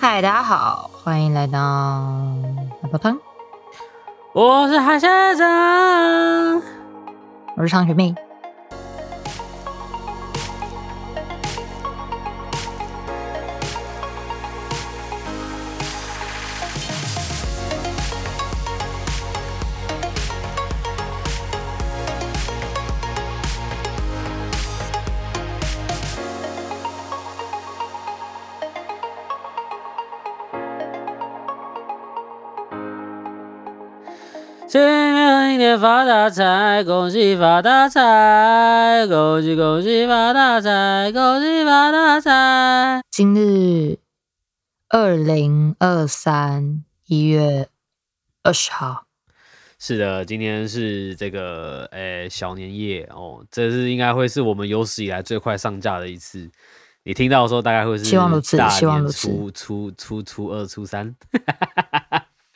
嗨，大家好，欢迎来到海泡汤。我是海先生，我是长学妹。大财，恭喜发大财，恭喜恭喜发大财，恭喜发大财。今日二零二三一月二十号，是的，今天是这个诶、欸、小年夜哦，这是应该会是我们有史以来最快上架的一次。你听到的时候，大概会是希望如此，希望如此。初初初初二初三。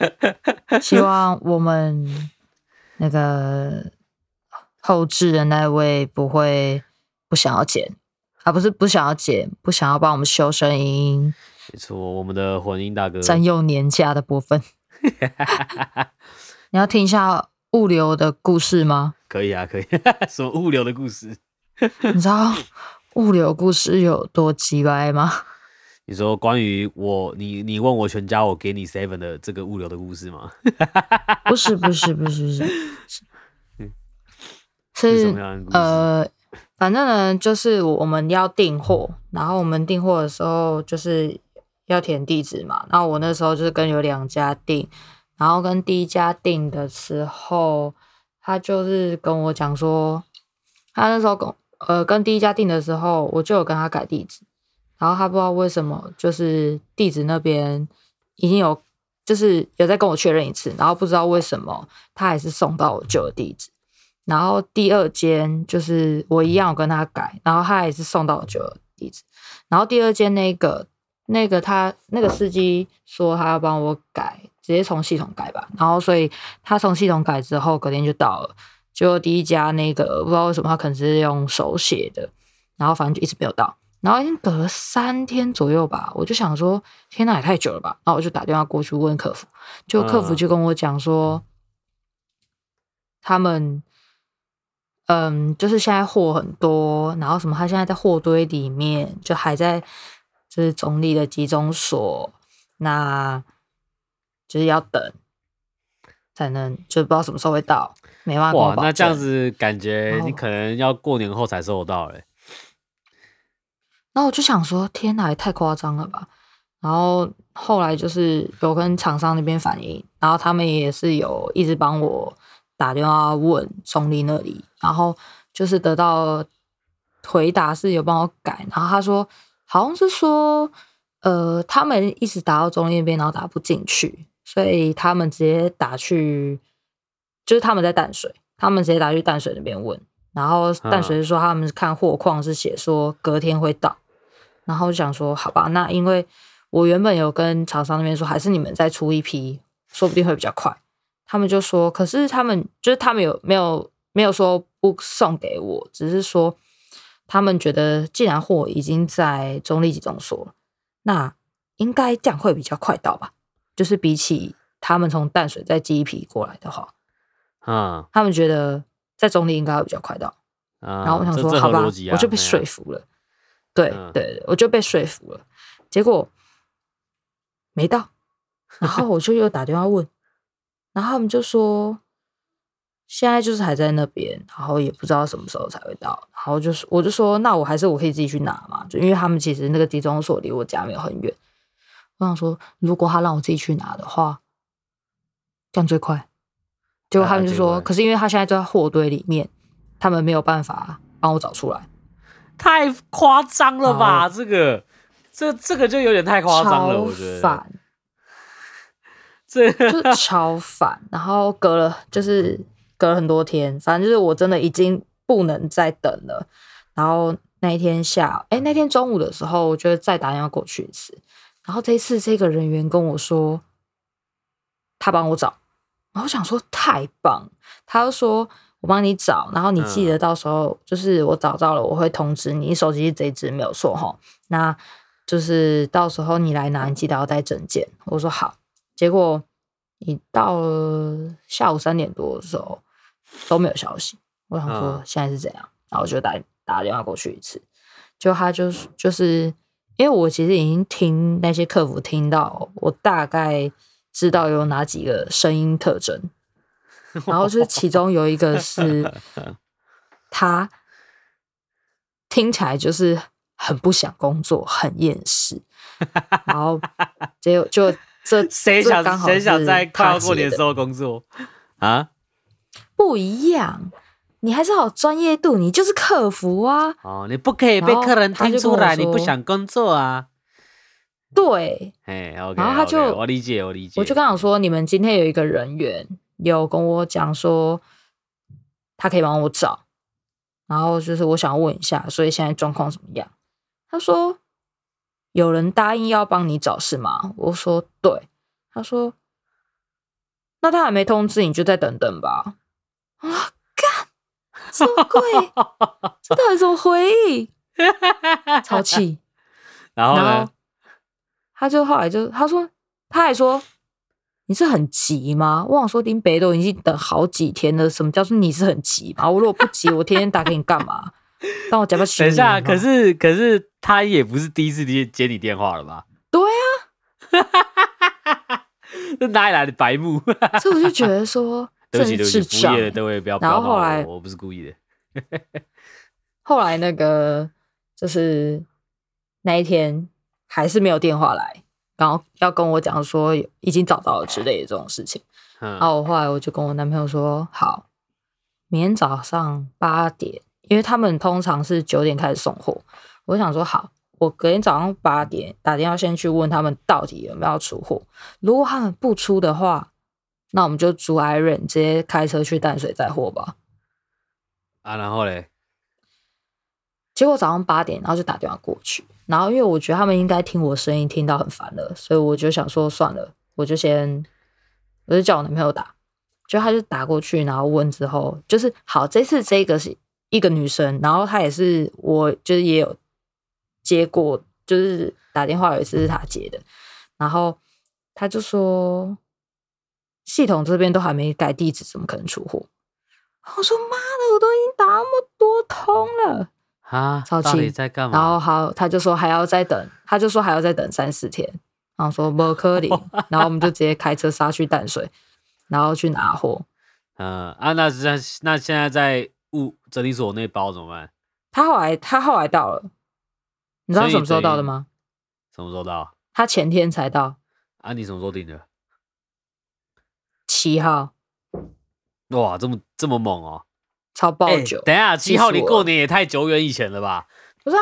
希望我们那个后置的那位不会不想要剪，啊，不是不想要剪，不想要帮我们修声音。没错，我们的混音大哥占用年假的部分。你要听一下物流的故事吗？可以啊，可以。什么物流的故事？你知道物流故事有多鸡歪吗？你说关于我，你你问我全家，我给你 seven 的这个物流的故事吗？不是不是不是不是，是是 呃，反正呢，就是我们要订货，然后我们订货的时候就是要填地址嘛。然后我那时候就是跟有两家订，然后跟第一家订的时候，他就是跟我讲说，他那时候跟呃跟第一家订的时候，我就有跟他改地址。然后他不知道为什么，就是地址那边已经有，就是有在跟我确认一次，然后不知道为什么他还是送到我旧的地址。然后第二间就是我一样有跟他改，然后他还是送到我旧的地址。然后第二间那个那个他那个司机说他要帮我改，直接从系统改吧。然后所以他从系统改之后，隔天就到了。结果第一家那个不知道为什么他可能是用手写的，然后反正就一直没有到。然后已经隔了三天左右吧，我就想说，天哪，也太久了吧。然后我就打电话过去问客服，就客服就跟我讲说，他们，嗯，就是现在货很多，然后什么，他现在在货堆里面，就还在，就是总理的集中所，那就是要等，才能，就不知道什么时候会到，没办法。哇，那这样子感觉你可能要过年后才收得到嘞。然后我就想说，天哪，也太夸张了吧！然后后来就是有跟厂商那边反映，然后他们也是有一直帮我打电话问中立那里，然后就是得到回答是有帮我改，然后他说好像是说，呃，他们一直打到中立那边，然后打不进去，所以他们直接打去，就是他们在淡水，他们直接打去淡水那边问，然后淡水是说他们看货况是写说隔天会到。然后就想说，好吧，那因为我原本有跟厂商那边说，还是你们再出一批，说不定会比较快。他们就说，可是他们就是他们有没有没有说不送给我，只是说他们觉得既然货已经在中立集中所，那应该这样会比较快到吧？就是比起他们从淡水再寄一批过来的话，嗯，他们觉得在中立应该会比较快到。嗯，然后我想说，好吧，我就被说服了。对对，我就被说服了，结果没到，然后我就又打电话问，然后他们就说现在就是还在那边，然后也不知道什么时候才会到，然后就是我就说那我还是我可以自己去拿嘛，就因为他们其实那个集中所离我家没有很远，我想说如果他让我自己去拿的话，这样最快，结果他们就说，可是因为他现在就在货堆里面，他们没有办法帮我找出来。太夸张了吧！这个，这这个就有点太夸张了，我觉得。烦，这就超烦。然后隔了，就是隔了很多天，反正就是我真的已经不能再等了。然后那一天下午，哎，那天中午的时候，我就再打电话过去一次。然后这一次，这个人员跟我说，他帮我找。然后我想说太棒，他就说。我帮你找，然后你记得到时候就是我找到了，我会通知你。你手机是这一支没有错哈。那就是到时候你来拿，你记得要带证件。我说好。结果你到了下午三点多的时候都没有消息。我想说现在是怎样，然后我就打打电话过去一次，就他就是就是因为我其实已经听那些客服听到，我大概知道有哪几个声音特征，然后就是其中有一个是他听起来就是很不想工作，很厌世，然后结果就这谁想谁想在快要过年的时候工作啊？不一样。你还是好专业度，你就是客服啊！哦，你不可以被客人听出来你不想工作啊。对，哎然后他就 okay, 我理解，我理解。我就刚想说，你们今天有一个人员有跟我讲说，他可以帮我找，然后就是我想问一下，所以现在状况怎么样？他说有人答应要帮你找是吗？我说对。他说那他还没通知，你就再等等吧。啊！干这么贵，这到底什么回忆？超气。然后呢？他就后来就他说，他还说你是很急吗？我想说林北都已经等好几天了，什么叫做你是很急吗？我如果不急，我天天打给你干嘛？帮我加个群。等一下，可是可是他也不是第一次接接你电话了吧？对啊，这哪里来的白目？所以我就觉得说。对不起，对不起，服务业的各位不要。然后后来我不是故意的。后来那个就是那一天还是没有电话来，然后要跟我讲说已经找到了之类的这种事情。然后我后来我就跟我男朋友说，好，明天早上八点，因为他们通常是九点开始送货。我想说好，我隔天早上八点打电话先去问他们到底有没有出货。如果他们不出的话。那我们就租 Iron 直接开车去淡水载货吧。啊，然后嘞？结果早上八点，然后就打电话过去。然后因为我觉得他们应该听我声音听到很烦了，所以我就想说算了，我就先，我就叫我男朋友打。就他就打过去，然后问之后，就是好，这次这个是一个女生，然后她也是我就是也有接过，就是打电话有一次是她接的，然后他就说。系统这边都还没改地址，怎么可能出货？我说妈的，我都已经打那么多通了啊！超气，在干嘛？然后好，他就说还要再等，他就说还要再等三四天。然后说不可能，然后我们就直接开车杀去淡水，然后去拿货。嗯啊，那那那现在在物整理所那包怎么办？他后来他后来到了，你知道什么时候到的吗？什么时候到？他前天才到。啊，你什么时候订的？七号，哇，这么这么猛哦，超爆久。欸，等一下，七号你过年也太久远以前了吧？不是啊，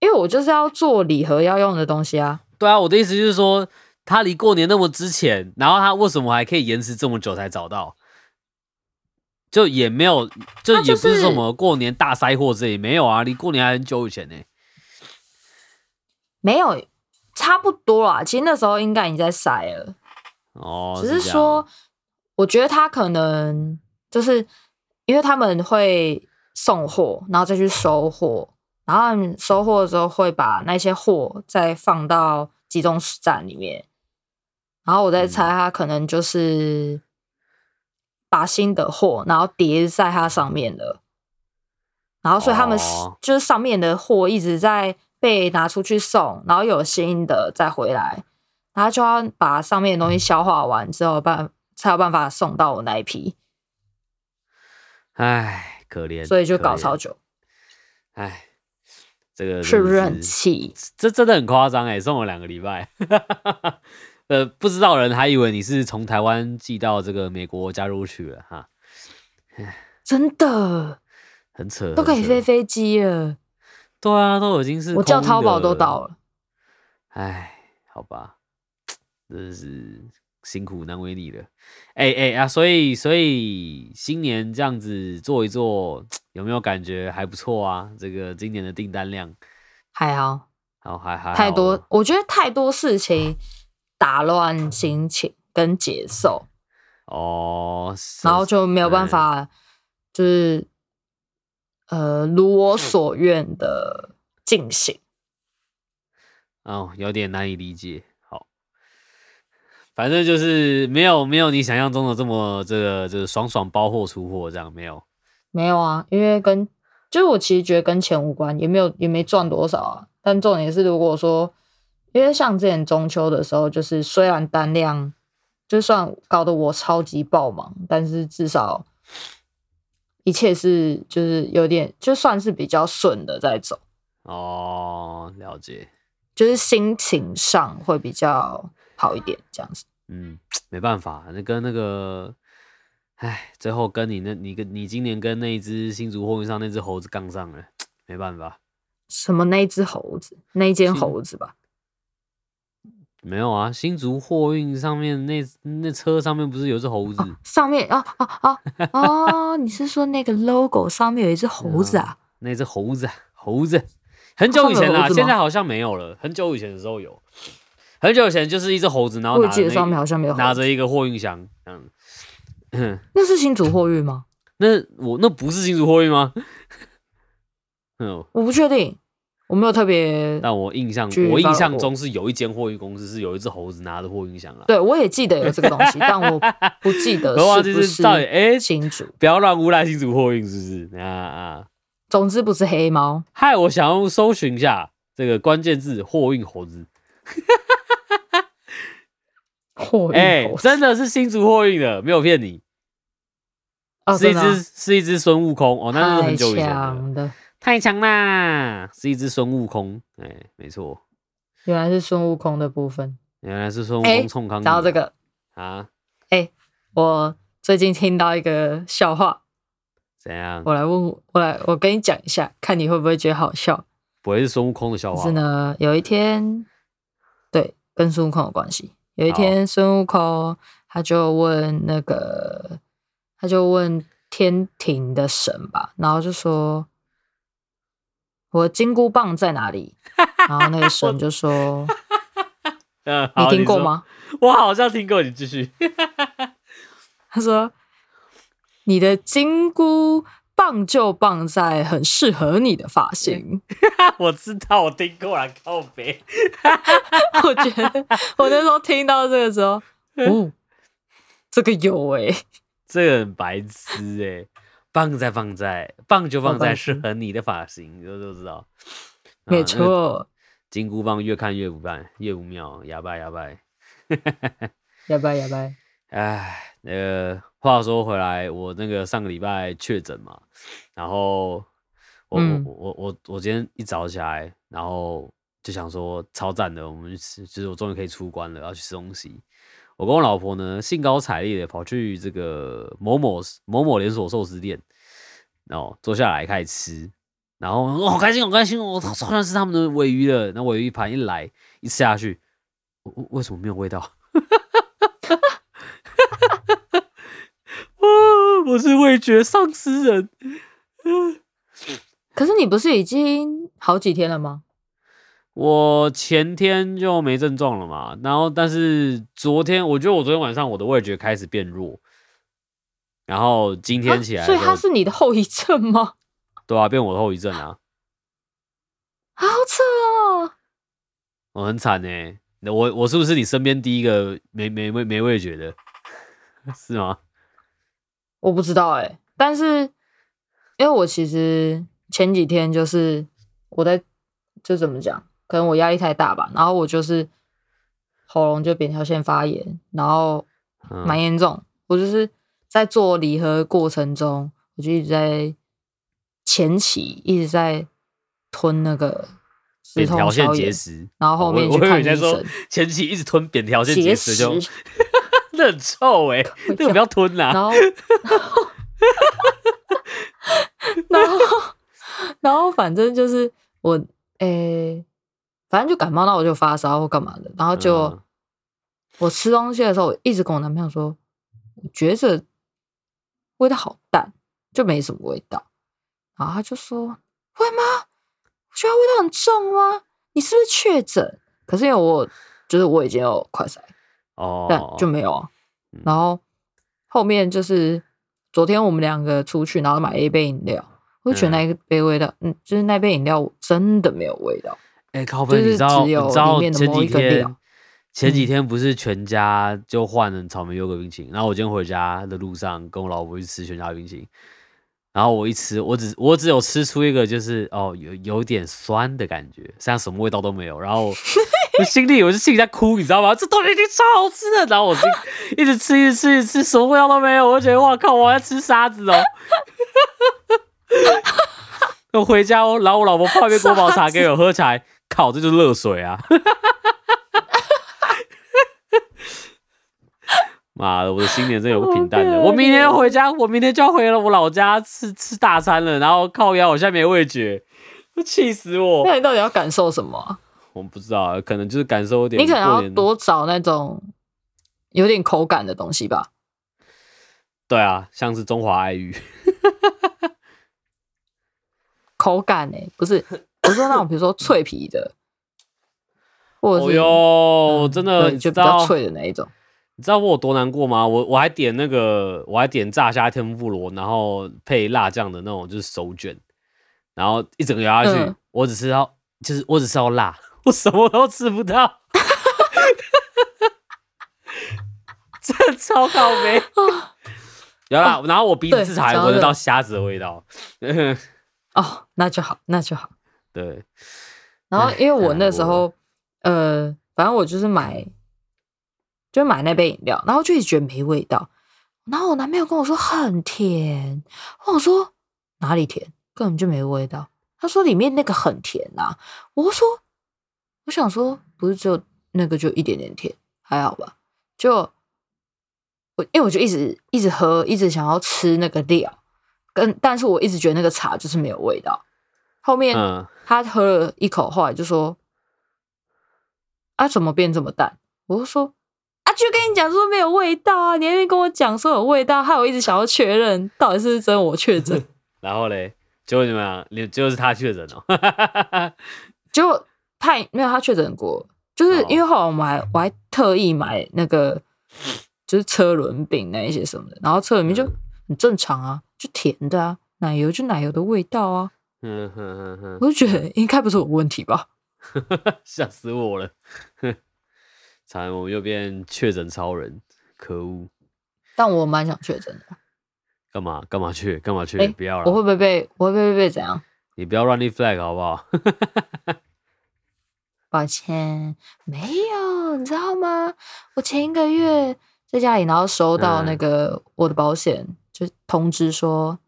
因为我就是要做礼盒要用的东西啊。对啊，我的意思就是说，他离过年那么之前，然后他为什么还可以延迟这么久才找到？就也没有，就也不是什么过年大塞货之类，没有啊，离过年还很久以前呢。没有，差不多啦。其实那时候应该已经在塞了。哦，只是说。我觉得他可能就是因为他们会送货，然后再去收货，然后收货之后会把那些货再放到集中站里面，然后我在猜他可能就是把新的货然后叠在它上面了，然后所以他们就是上面的货一直在被拿出去送，然后有新的再回来，然后就要把上面的东西消化完之后办。才有办法送到我那一批，唉，可怜，所以就搞超久，唉，这个是，不是很气？这真的很夸张哎，送我两个礼拜，呃，不知道人还以为你是从台湾寄到这个美国加州去了哈，真的。很扯，都可以飞。飞机了，对啊，都已经是，我叫淘宝都到了，唉，好吧，真是。辛苦难为你了，哎、欸、哎、欸、啊，所以所以新年这样子做一做，有没有感觉还不错啊？这个今年的订单量还好，好还还太多，我觉得太多事情打乱心情跟节奏哦，然后就没有办法，就是、嗯、呃如我所愿的进行。哦，有点难以理解。好，反正就是没有没有你想象中的这么这个就是爽爽包货出货这样没有。没有啊，因为跟就是我其实觉得跟钱无关，也没有也没赚多少啊。但重点是，如果说因为像之前中秋的时候，就是虽然单量就算搞得我超级爆忙，但是至少一切是就是有点就算是比较顺的在走。哦，了解。就是心情上会比较好一点，这样子。嗯，没办法，那跟那个，哎，最后跟你那，你跟你今年跟那一只新竹货运上那只猴子杠上了，没办法。什么那一只猴子？那一间猴子吧？没有啊，新竹货运上面那那车上面不是有只猴子？哦、上面啊啊啊啊！你是说那个 logo 上面有一只猴子啊？嗯、那只猴子，猴子。很久以前啦，现在好像没有了。很久以前的时候有，很久以前就是一只猴子，然后拿着上面好像没有拿着一个货运箱，嗯，那是新竹货运吗？那我那不是新竹货运吗？嗯，我不确定，我没有特别。但我印象，我印象中是有一间货运公司是有一只猴子拿着货运箱啊。对，我也记得有这个东西，但我不记得 是不是到底哎新竹，不要乱诬赖新竹货运，是不是啊啊？总之不是黑猫。嗨，我想要搜寻一下这个关键字“货运猴子”。货运，哎，真的是新竹货运的，没有骗你。哦、是一只是一只孙悟空哦，那是很久以前的。太强啦！是一只孙悟空，哎，没错。原来是孙悟空的部分。原来是孙悟空冲康。然后这个啊，哎，我最近听到一个笑话。怎样？我来问，我来，我跟你讲一下，看你会不会觉得好笑。不会是孙悟空的笑话。是呢，有一天，对，跟孙悟空有关系。有一天，孙悟空他就问那个，他就问天庭的神吧，然后就说：“我金箍棒在哪里？”然后那个 神就说：“嗯，你听过吗？”我好像听过，你继续。他说。你的金箍棒就棒在很适合你的发型。我知道，我听过了，靠北。我觉得我那时候听到这个时候，哦，这个有哎、欸，这个很白痴哎、欸，棒在棒在，棒就棒在适合你的发型，你都都知道。没错、啊，金箍棒越看越不棒，越不妙，哑巴哑巴，哑巴哑巴。哎，那个话说回来，我那个上个礼拜确诊嘛，然后我、嗯、我我我我今天一早起来，然后就想说超赞的，我们就是我终于可以出关了，要去吃东西。我跟我老婆呢兴高采烈的跑去这个某某某某连锁寿司店，然后坐下来开始吃，然后我好开心好开心，我好像是他们的尾鱼了。那尾鱼一盘一来一吃下去，我为什么没有味道？我是味觉丧失人，可是你不是已经好几天了吗？我前天就没症状了嘛，然后但是昨天，我觉得我昨天晚上我的味觉开始变弱，然后今天起来，啊，所以它是你的后遗症吗？对啊，变我的后遗症啊，好扯哦，我很惨哎，我我是不是你身边第一个没没味没味觉的？是吗？我不知道哎、欸，但是因为我其实前几天就是我在就怎么讲，可能我压力太大吧，然后我就是喉咙就扁桃腺发炎，然后蛮严重。嗯、我就是在做礼盒过程中，我就一直在前期一直在吞那个扁桃腺结石，然后后面去看医生。说前期一直吞扁桃腺结石就。那很臭哎、欸，那个不要吞啦。然后，然后，然后，反正就是我，诶、欸，反正就感冒，那我就发烧或干嘛的。然后就、嗯、我吃东西的时候，我一直跟我男朋友说，我觉得味道好淡，就没什么味道。然后他就说，会吗？我觉得味道很重吗？你是不是确诊？可是因为我就是我已经有快筛。哦，但就没有啊。然后后面就是昨天我们两个出去，然后买了一杯饮料，我就觉得那一杯味道，嗯，就是那杯饮料真的没有味道。哎、欸，靠北，你知道？你知道前几天前几天不是全家就换了草莓优格冰淇淋，然后我今天回家的路上跟我老婆去吃全家冰淇淋，然后我一吃，我只我只有吃出一个就是哦有有点酸的感觉，像什么味道都没有，然后我心里我就心里在哭，你知道吗？这东西一定超好吃的，然后我就一直吃一直吃一直吃，什么味道都没有，我就觉得哇靠，我要吃沙子哦。我回家，然后我老婆泡一杯国宝茶给我喝起来，靠，这就是热水啊！妈的，我的新年真有个平淡的。我明天要回家，我明天就要回了我老家吃吃大餐了。然后靠腰，我现在没味觉，气死我！那你到底要感受什么啊？我不知道，可能就是感受有点。你可能要多找那种有点口感的东西吧。对啊，像是中华爱玉。口感呢、欸？不是，我说那种，比如说脆皮的，或者是哟、哦嗯，真的就比较脆的那一种。你知道我有多难过吗？我我还点那个，我还点炸虾天妇罗，然后配辣酱的那种，就是手卷，然后一整个咬下去，嗯、我只吃到，就是我只吃到辣，我什么都吃不到，真的超倒霉。有啦，然后我鼻子至少还闻得到虾子的味道。哦，那就好，那就好。对，然后因为我那时候，呃，反正我就是买，就买那杯饮料，然后就一直觉得没味道。然后我男朋友跟我说很甜，我说哪里甜，根本就没味道。他说里面那个很甜呐，我说，我想说不是只有那个就一点点甜，还好吧？就我因为我就一直一直喝，一直想要吃那个料。跟但是我一直觉得那个茶就是没有味道。后面他喝了一口，后来就说：“啊，怎么变这么淡？”我就说：“啊，就跟你讲说没有味道啊！你那边跟我讲说有味道，害我一直想要确认到底是不是真我确诊。”然后嘞，结果怎么样？你就是他确诊哦。结果他没有他确诊过，就是因为后来我们还我还特意买那个就是车轮饼那一些什么的，然后车轮饼就很正常啊。就甜的啊，奶油就奶油的味道啊。嗯哼哼哼，我就觉得应该不是我问题吧。吓死我了！惨，我们又变确诊超人，可恶！但我蛮想确诊的。干嘛？干嘛去？干嘛去？欸、不要了！我会不会被？我会不会被怎样？你不要乱立 flag 好不好？抱歉，没有，你知道吗？我前一个月在家里，然后收到那个我的保险。嗯就通知说，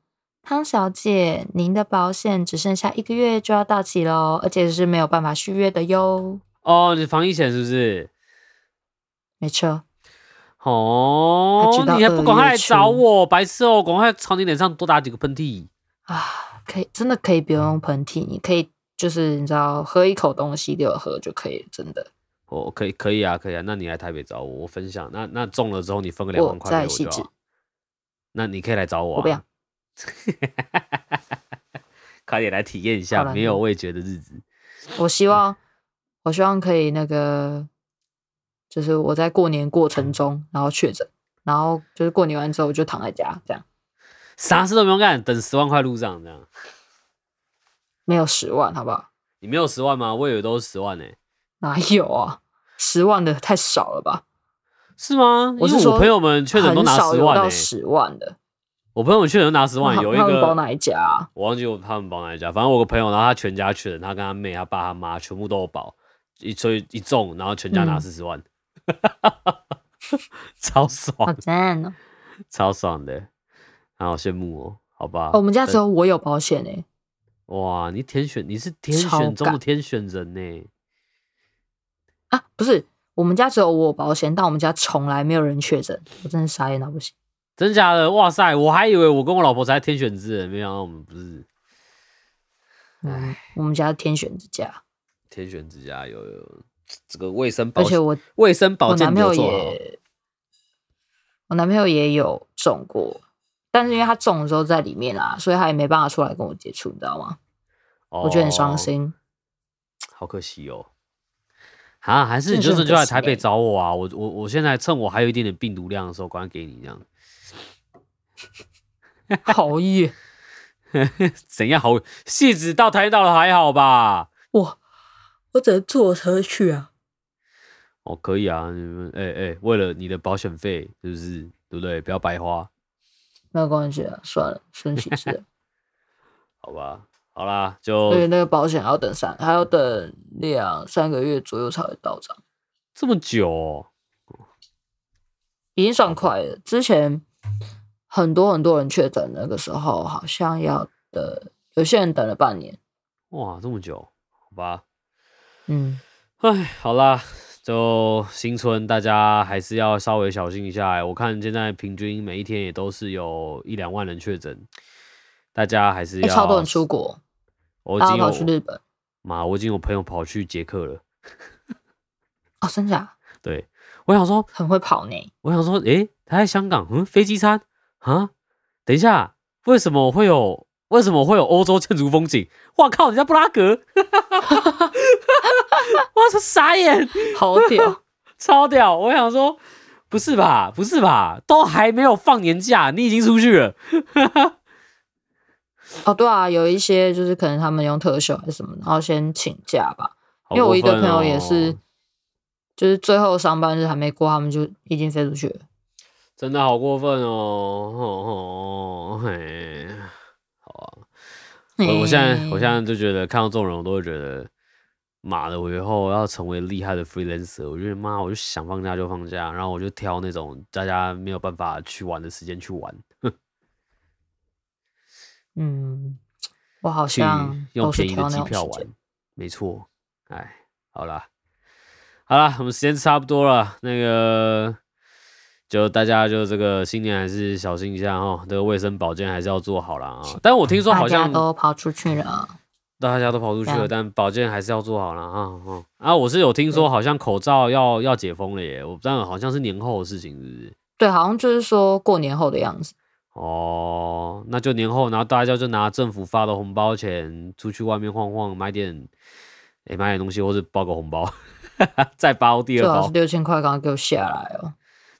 汤小姐，您的保险只剩下一个月就要到期喽，而且是没有办法续约的哟。哦，你防疫险是不是？没错。哦，你还不赶快来找我，白痴哦！赶快朝你脸上多打几个喷嚏啊！可以，真的可以不用喷嚏，你可以就是你知道，喝一口东西给我喝就可以，真的。哦，可以，可以啊，可以啊。那你来台北找我，我分享。那那中了之后，你分个两万块给我就好。那你可以来找我、啊，我不要，快点来体验一下没有味觉的日子。我希望，我希望可以那个，就是我在过年过程中，然后确诊，然后就是过年完之后我就躺在家，这样，啥事都不用干，等十万块入账，这样。没有十万，好不好？你没有十万吗？我以为都是十万呢、欸。哪有啊？十万的太少了吧？是吗？我是说，我朋友们确诊都拿十万、欸、到十万的。我朋友们确诊都拿十万，有一个保哪一家、啊？我忘记我他们保哪一家。反正我个朋友，然后他全家确诊，他跟他妹、他爸、他妈全部都有保，一所以一中，然后全家拿四十万，嗯、超爽，好赞哦，超爽的，好羡慕哦，好吧。我们家只有我有保险诶、欸。哇，你天选，你是天选中的天选人呢、欸？啊，不是。我们家只有我保险，但我们家从来没有人确诊，我真的傻眼到不行。真假的？哇塞！我还以为我跟我老婆才是天选之人，没想到我们不是。嗯，我们家是天选之家。天选之家有有这个卫生保，而且我卫生保健我男朋友也，我男朋友也有中过，但是因为他中的时候在里面啊，所以他也没办法出来跟我接触，你知道吗？哦，我觉得很伤心，好可惜哦。啊，还是你就是就来台北找我啊！我我我现在趁我还有一点点病毒量的时候，赶快给你这样。好意，怎样好？戏子到台到了还好吧？我我只能坐车去啊。哦，可以啊，你们哎哎，为了你的保险费，是不是？对不对？不要白花。没有关系啊，算了，顺其自然。好吧，好啦，就所以那个保险还要等三，还要等两三个月左右才会到账。这么久哦？已经算快了。之前很多很多人确诊，那个时候好像要等，有些人等了半年。哇，这么久？好吧。嗯，哎，好啦。就新春，大家还是要稍微小心一下。我看现在平均每一天也都是有一两万人确诊，大家还是要。超多人出国，我已经跑去日本。妈，我已经有朋友跑去捷克了。哦，真假？对，我想说很会跑呢。我想说，诶、欸，他在香港，嗯，飞机餐啊？等一下，为什么会有？为什么会有欧洲建筑风景？哇靠！人家布拉格，我操，傻眼，好屌，超屌！我想说，不是吧？不是吧？都还没有放年假，你已经出去了？哦，对啊，有一些就是可能他们用特休还是什么，然后先请假吧。哦、因为我一个朋友也是，就是最后上班日还没过，他们就已经飞出去了。真的好过分哦！哦嘿。好啊我我现在我现在就觉得看到这种人，我都会觉得，妈的！我以后要成为厉害的 freelancer，我觉得妈，我就想放假就放假，然后我就挑那种大家没有办法去玩的时间去玩。嗯，我好像用便宜的机票玩，没错。哎，好啦，好啦，我们时间差不多了，那个。就大家就这个新年还是小心一下哈，这个卫生保健还是要做好了啊。但我听说好像都跑出去了，大家都跑出去了，但保健还是要做好了啊。啊，我是有听说好像口罩要要解封了耶，我不知道好像是年后的事情，是不是？对，好像就是说过年后的样子。哦，那就年后，然后大家就拿政府发的红包钱出去外面晃晃，买点哎买点东西，或是包个红包，再包第二包，六千块，刚刚给我下来哦。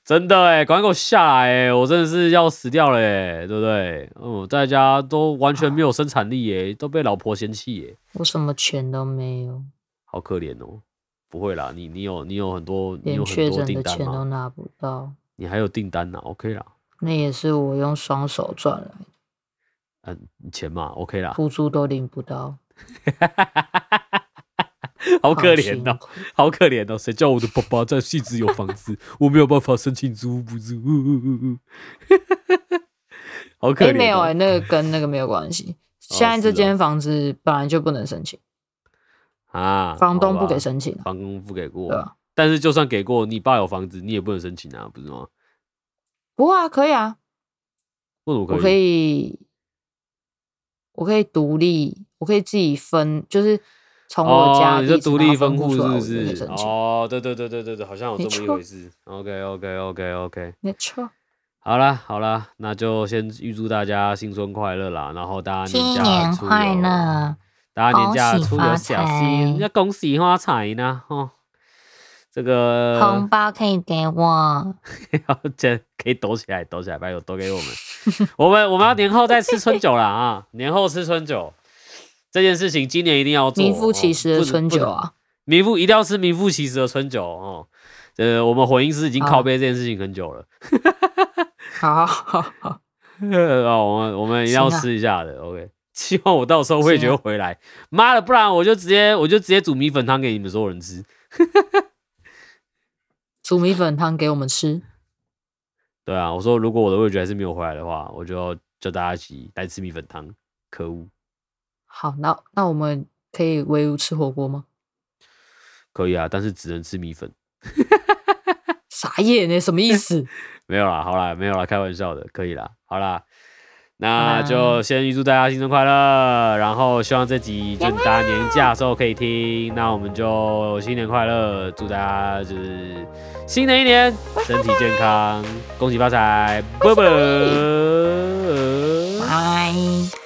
真的哎，赶快给我下来哎！我真的是要死掉了哎，对不对？嗯，在家都完全没有生产力哎，都被老婆嫌弃哎。我什么钱都没有，好可怜哦。不会啦，你你有你有很多，你有很多订单吗？连确诊的钱都拿不到。你还有订单呢？OK 啦。那也是我用双手赚来的。嗯，钱嘛，OK 啦。补助都领不到。好可怜哦，好可怜哦！谁叫我的爸爸在汐止有房子，我没有办法申请租屋补助。好可怜、哦欸。没有哎、欸，那个跟那个没有关系。现在这间房子本来就不能申请啊，房东不给申请，房东不给过。啊，但是就算给过，你爸有房子，你也不能申请啊，不是吗？不啊，可以啊。为什么可以？我可以，我可以独立，我可以自己分，就是。从我家，你是独立分户是不是？哦，对对对对对对，好像有这么一回事。OK OK OK OK，没错。好了好了，那就先预祝大家新春快乐啦！然后大家年假出游，大家年假出游小心，要恭喜发财呢！哦，这个红包可以给我，这可以抖起来，抖起来，把有抖给我们。我们我们要年后再吃春酒了啊！年后吃春酒。这件事情今年一定要做，名副其实的春酒啊！名副一定要吃名副其实的春酒哦。呃，我们混音师已经靠背这件事情很久了。好 好好，好，我们我们一定要吃一下的。OK，希望我到时候会觉得回来。妈的，不然我就直接我就直接煮米粉汤给你们所有人吃。煮米粉汤给我们吃。对啊，我说如果我的味觉还是没有回来的话，我就要叫大家一起来吃米粉汤。可恶。好，那那我们可以围炉吃火锅吗？可以啊，但是只能吃米粉。傻眼呢？什么意思？没有啦，好啦，没有啦，开玩笑的，可以啦，好啦，那就先预祝大家新春快乐，然后希望这集就大家年假的时候可以听，那我们就新年快乐，祝大家就是新的一年身体健康，恭喜发财，拜拜。拜。